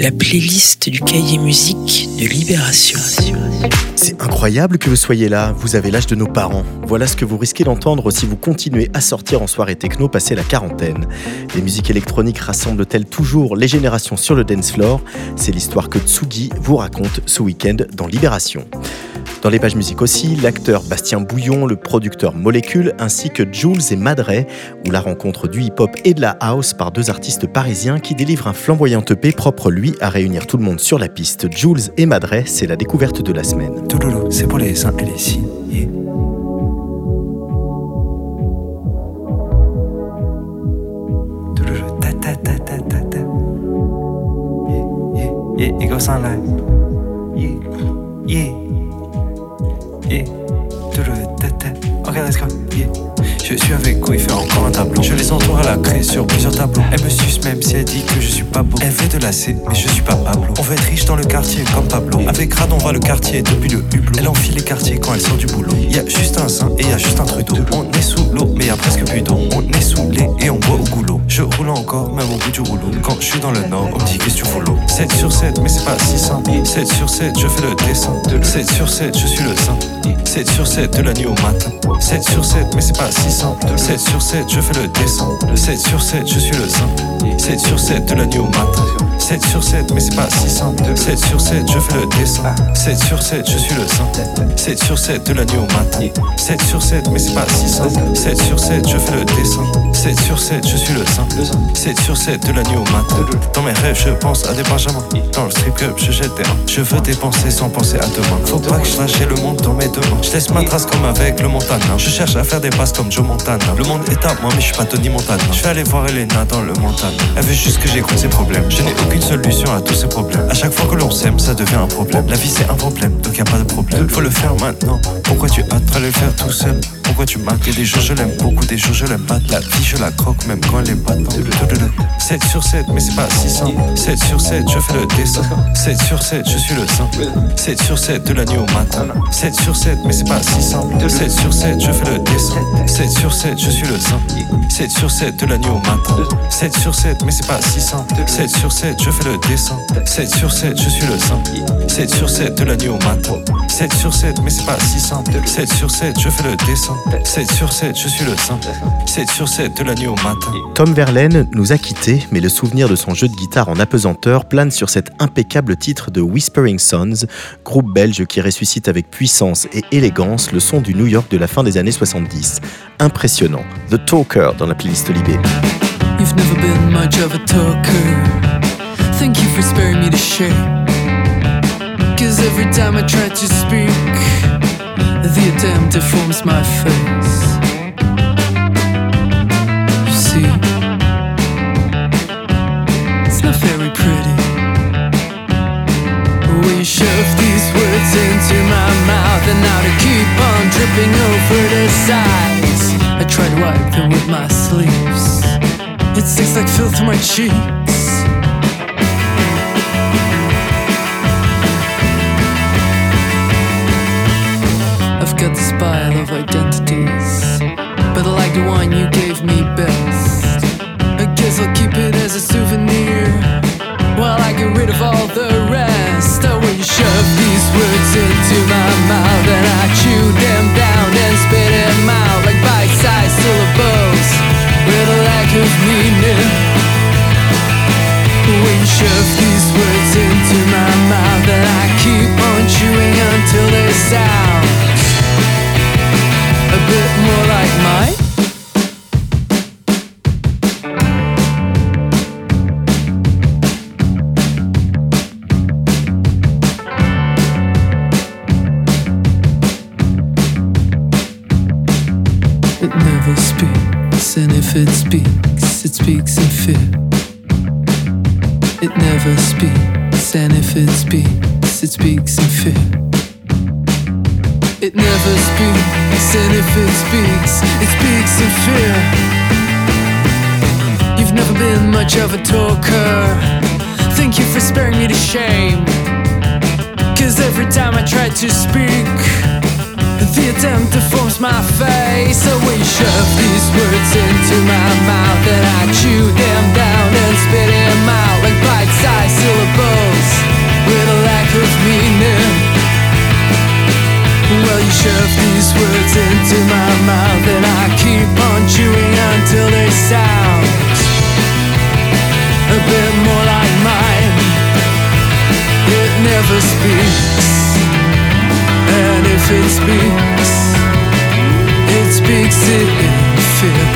la playlist du cahier musique de Libération. C'est incroyable que vous soyez là, vous avez l'âge de nos parents. Voilà ce que vous risquez d'entendre si vous continuez à sortir en soirée techno passé la quarantaine. Les musiques électroniques rassemblent-elles toujours les générations sur le dance floor? C'est l'histoire que Tsugi vous raconte ce week-end dans Libération. Dans les pages musiques aussi, l'acteur Bastien Bouillon, le producteur Molécule, ainsi que Jules et Madray, où la rencontre du hip-hop et de la house par deux artistes parisiens qui délivrent un flamboyant EP propre lui à réunir tout le monde sur la piste. Jules et Madray, c'est la découverte de la semaine. c'est pour les et les signes. Okay, Je suis avec quoi il fait encore un tableau. Je les entoure à la craie sur plusieurs tableaux. Elle me suce même si elle dit que je suis pas beau. Elle veut de la C, mais je suis pas Pablo. On veut être riche dans le quartier comme Pablo. Avec Rad, on voit le quartier depuis le hublot. Elle enfile les quartiers quand elle sort du boulot. Y a juste un sein et y a juste un trudeau. On est sous l'eau, mais y a presque plus d'eau. On est saoulé et on boit au goulot. Je roule encore, même au bout du rouleau. Quand je suis dans le nord, on me dit qu'est-ce que tu follow 7 sur 7, mais c'est pas si simple. 7 sur 7, je fais le dessin. 7 sur 7, je suis le saint. 7 sur 7 de la nuit au matin. 7 sur 7, mais c'est pas si simple. 7 sur 7, je fais le dessin. 7 sur 7, je suis le saint. 7 sur 7 de la nuit au matin. 7 sur 7, mais c'est pas si simple. 7 sur 7, je fais le dessin. 7 sur 7, je suis le saint. 7 sur 7 de la nuit au matin. 7 sur 7, mais c'est pas si simple. 7 sur 7, je fais le dessin. 7 sur 7, je suis le saint. 7 sur 7 de la nuit au matin. Dans mes rêves, je pense à des benjamins. Dans le strip club, je jette des mains. Je veux dépenser sans penser à demain. Faut pas que je lâche le monde dans mes deux mains. Je laisse ma trace comme avec le Montana. Je cherche à faire des passes comme Joe Montana. Le monde est à moi, mais je suis pas Tony Montana. Je vais aller voir Elena dans le Montana. Elle veut juste que j'écoute ses problèmes. Je n'ai aucune solution à tous ces problèmes. À chaque fois que l'on s'aime, ça devient un problème. La vie c'est un problème, donc y a pas de problème. Faut le faire maintenant. Pourquoi tu hâtes à le faire tout seul? Pourquoi tu m'as des jours je l'aime beaucoup, des jours je l'aime pas. La vie je la croque même quand elle est pas 7 sur 7, mais c'est pas si simple. 7 sur 7, je fais le dessin. 7 sur 7, je suis le saint. 7 sur 7 de la nuit matin. 7 sur 7, mais c'est pas si simple. 7 sur 7, je fais le dessin. 7 sur 7, je suis le saint. 7 sur 7 de la nuit matin. 7 sur 7, mais c'est pas si simple. 7 sur 7, je fais le dessin. 7 sur 7, je suis le saint. 7 sur 7 de la nuit matin. 7 sur 7, mais c'est pas si simple. 7 sur 7, je fais le dessin. 7 sur 7, je suis le saint. 7 sur 7 de la nuit au matin. Tom Verlaine nous a quittés, mais le souvenir de son jeu de guitare en apesanteur plane sur cet impeccable titre de Whispering Sons, groupe belge qui ressuscite avec puissance et élégance le son du New York de la fin des années 70. Impressionnant. The Talker dans la playlist Libé. You've never been much of a talker. Thank you for sparing me the shame. Cause every time I try to speak, the attempt deforms my face. You see, it's not very pretty. You shove these words into my mouth, and now they keep on dripping over the sides. I try to wipe them with my sleeves. It sticks like filth to my cheeks. Of identities, but I like the one you gave me best. I guess I'll keep it as a souvenir while I get rid of all the rest. Oh, when you shove these words into my mouth and I chew them down and spit them out like bite-sized syllables with a lack of meaning. When you shove these words into never been much of a talker. Thank you for sparing me the shame. Cause every time I try to speak, the attempt deforms my face. I wish shove these words into my mouth and I chew them down and spit them out like bite sized syllables with a lack of meaning. Well, you shove these words into my mouth and I keep on chewing until they sound a bit more like mine. It never speaks, and if it speaks, it speaks it in fear.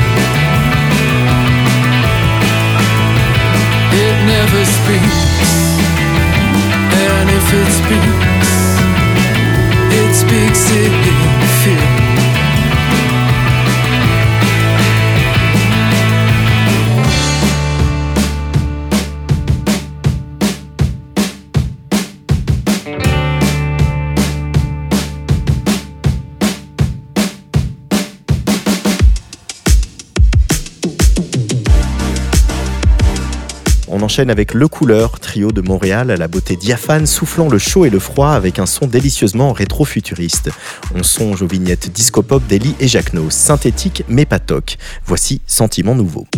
Enchaîne avec Le Couleur, trio de Montréal à la beauté diaphane, soufflant le chaud et le froid avec un son délicieusement rétro-futuriste. On songe aux vignettes disco-pop d'Eli et Jacquenot, synthétique mais pas toc. Voici Sentiment Nouveau.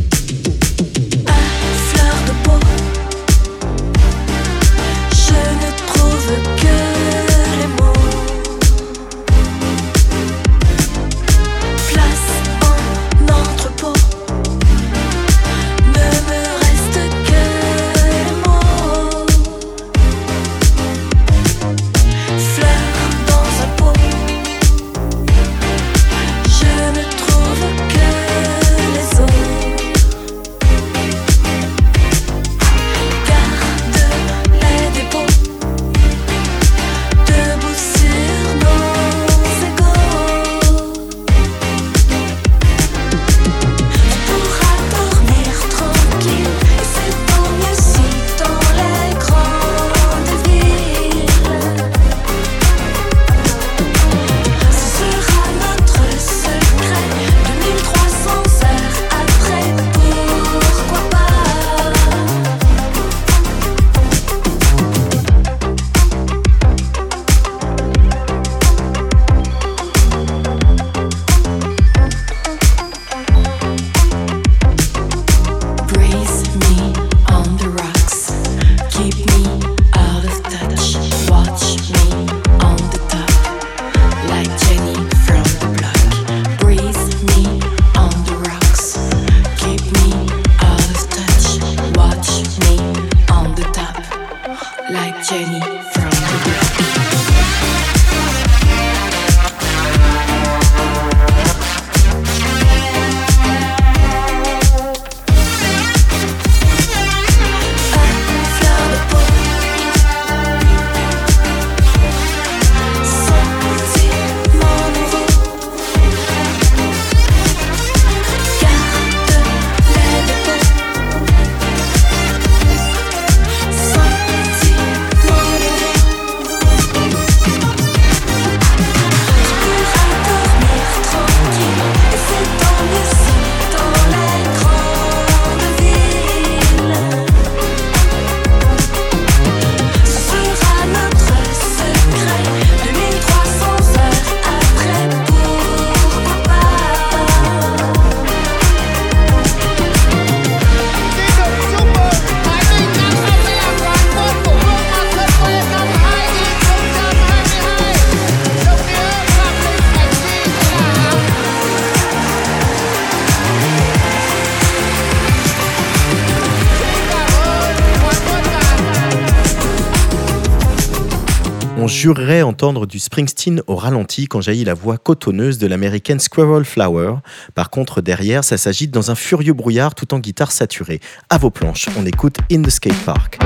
jurerais entendre du Springsteen au ralenti quand jaillit la voix cotonneuse de l'américaine Squirrel Flower. Par contre, derrière, ça s'agite dans un furieux brouillard tout en guitare saturée. À vos planches, on écoute In the Skate Park.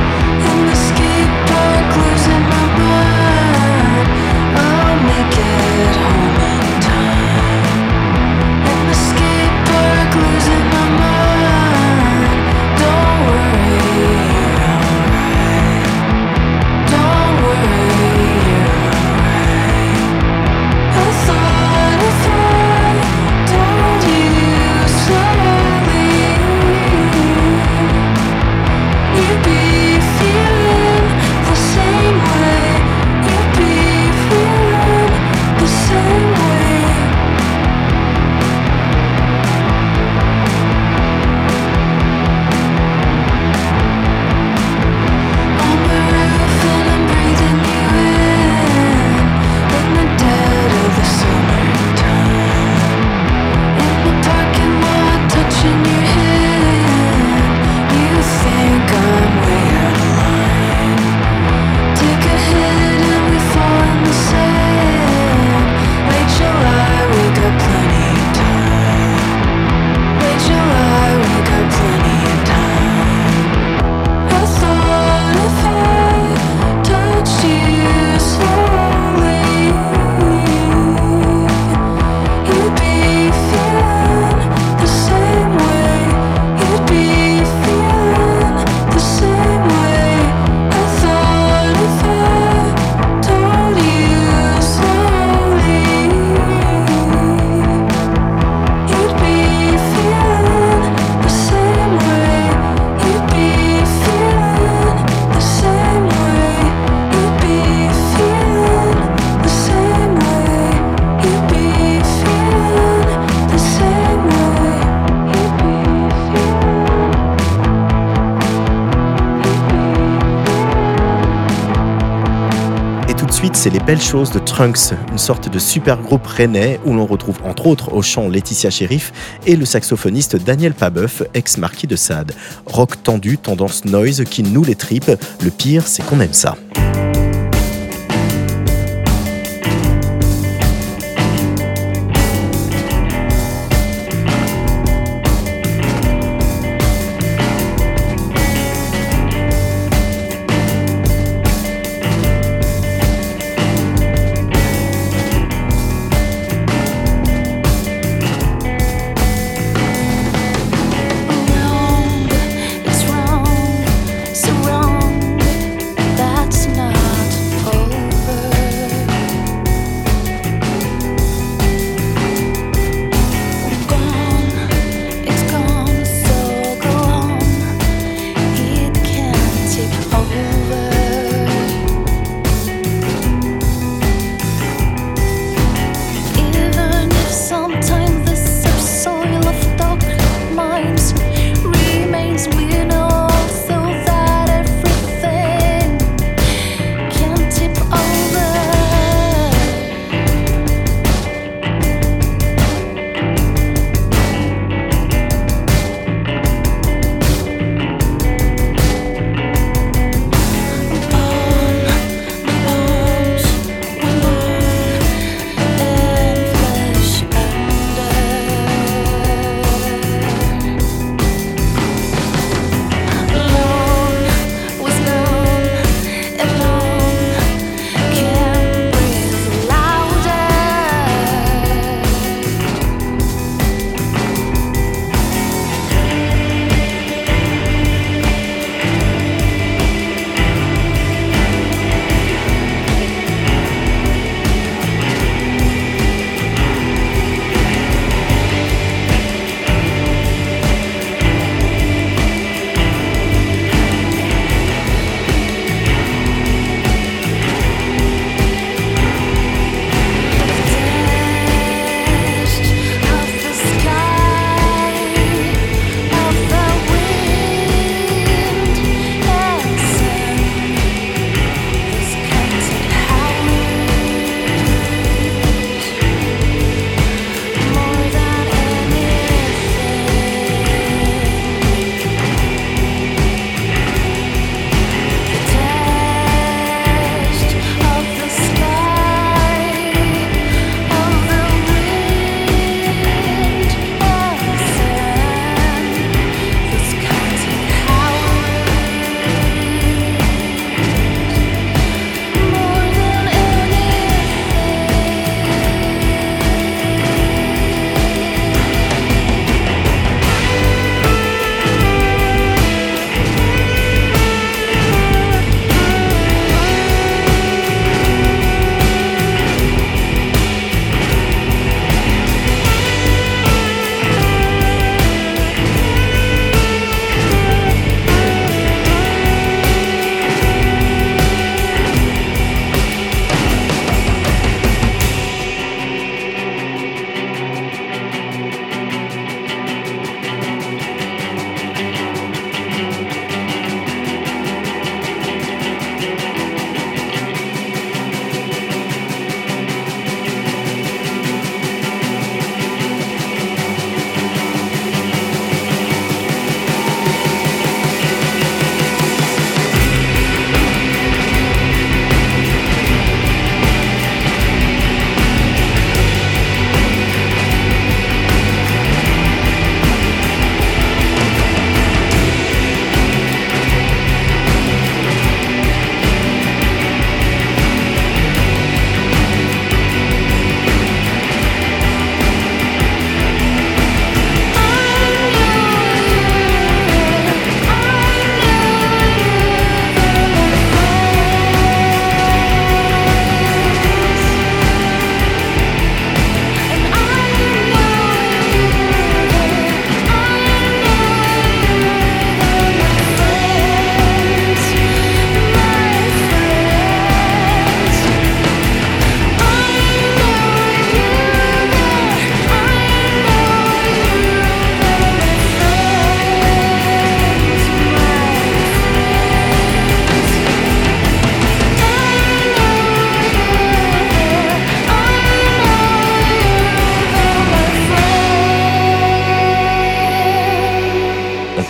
C'est Les Belles Choses de Trunks, une sorte de super groupe rennais où l'on retrouve entre autres au chant Laetitia Sheriff et le saxophoniste Daniel Pabeuf, ex-marquis de Sade. Rock tendu, tendance noise qui noue les tripes. Le pire, c'est qu'on aime ça.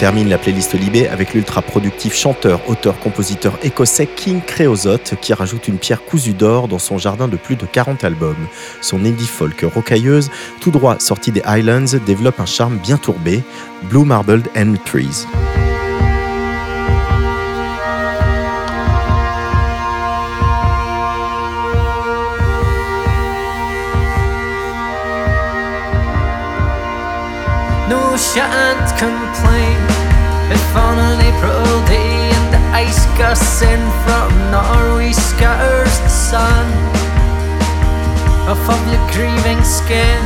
Termine la playlist Libé avec l'ultra productif chanteur, auteur, compositeur écossais King Creosote qui rajoute une pierre cousue d'or dans son jardin de plus de 40 albums. Son indie folk rocailleuse, tout droit sorti des Highlands, développe un charme bien tourbé, Blue Marbled Elm Trees. complain an April day and the ice gusts in from Norway scatters the sun off of your grieving skin.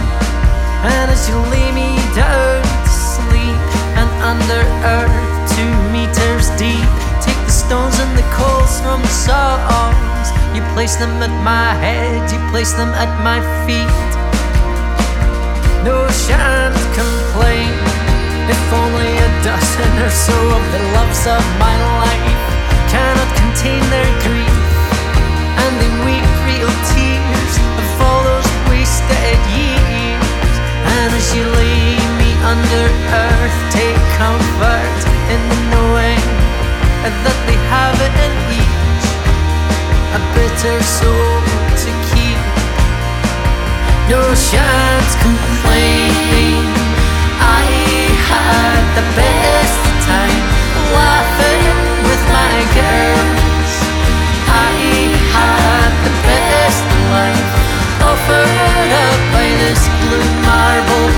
And as you lay me down to sleep and under earth two meters deep, take the stones and the coals from the songs. You place them at my head, you place them at my feet. No shan't complain. If only a dozen or so of the loves of my life cannot contain their grief, and they weep real tears of all those wasted years. And as you lay me under earth, take comfort in the knowing that they have it in each a bitter soul to keep. No chance complaining. Offered up by this blue marble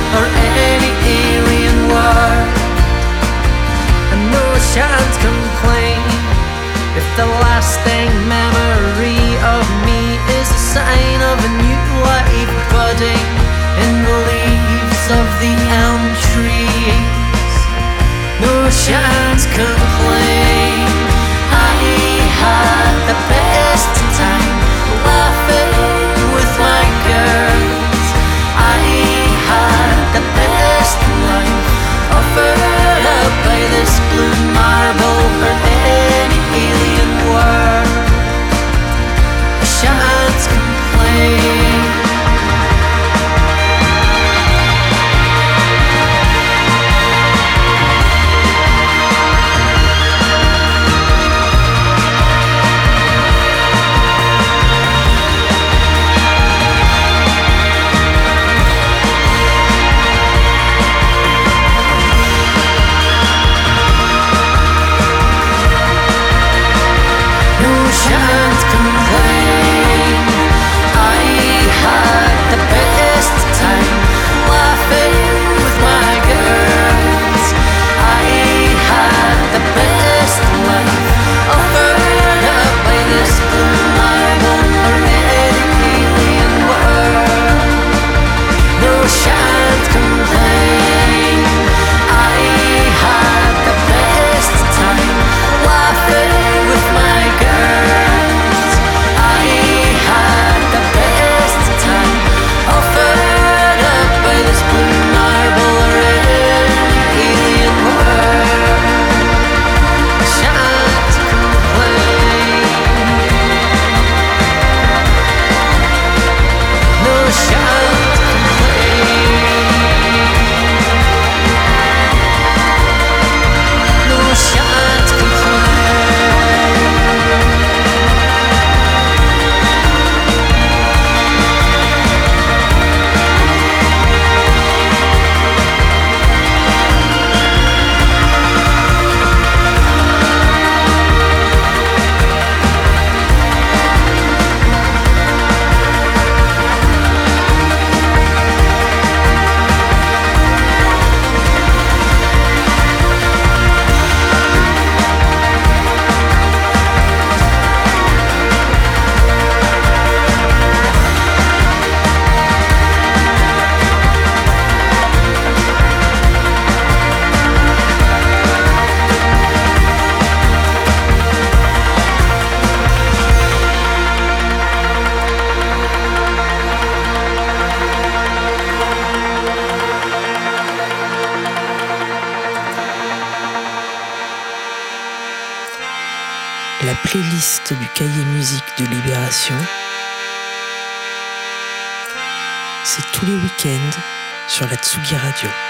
du cahier musique de Libération. C'est tous les week-ends sur la Tsugi Radio.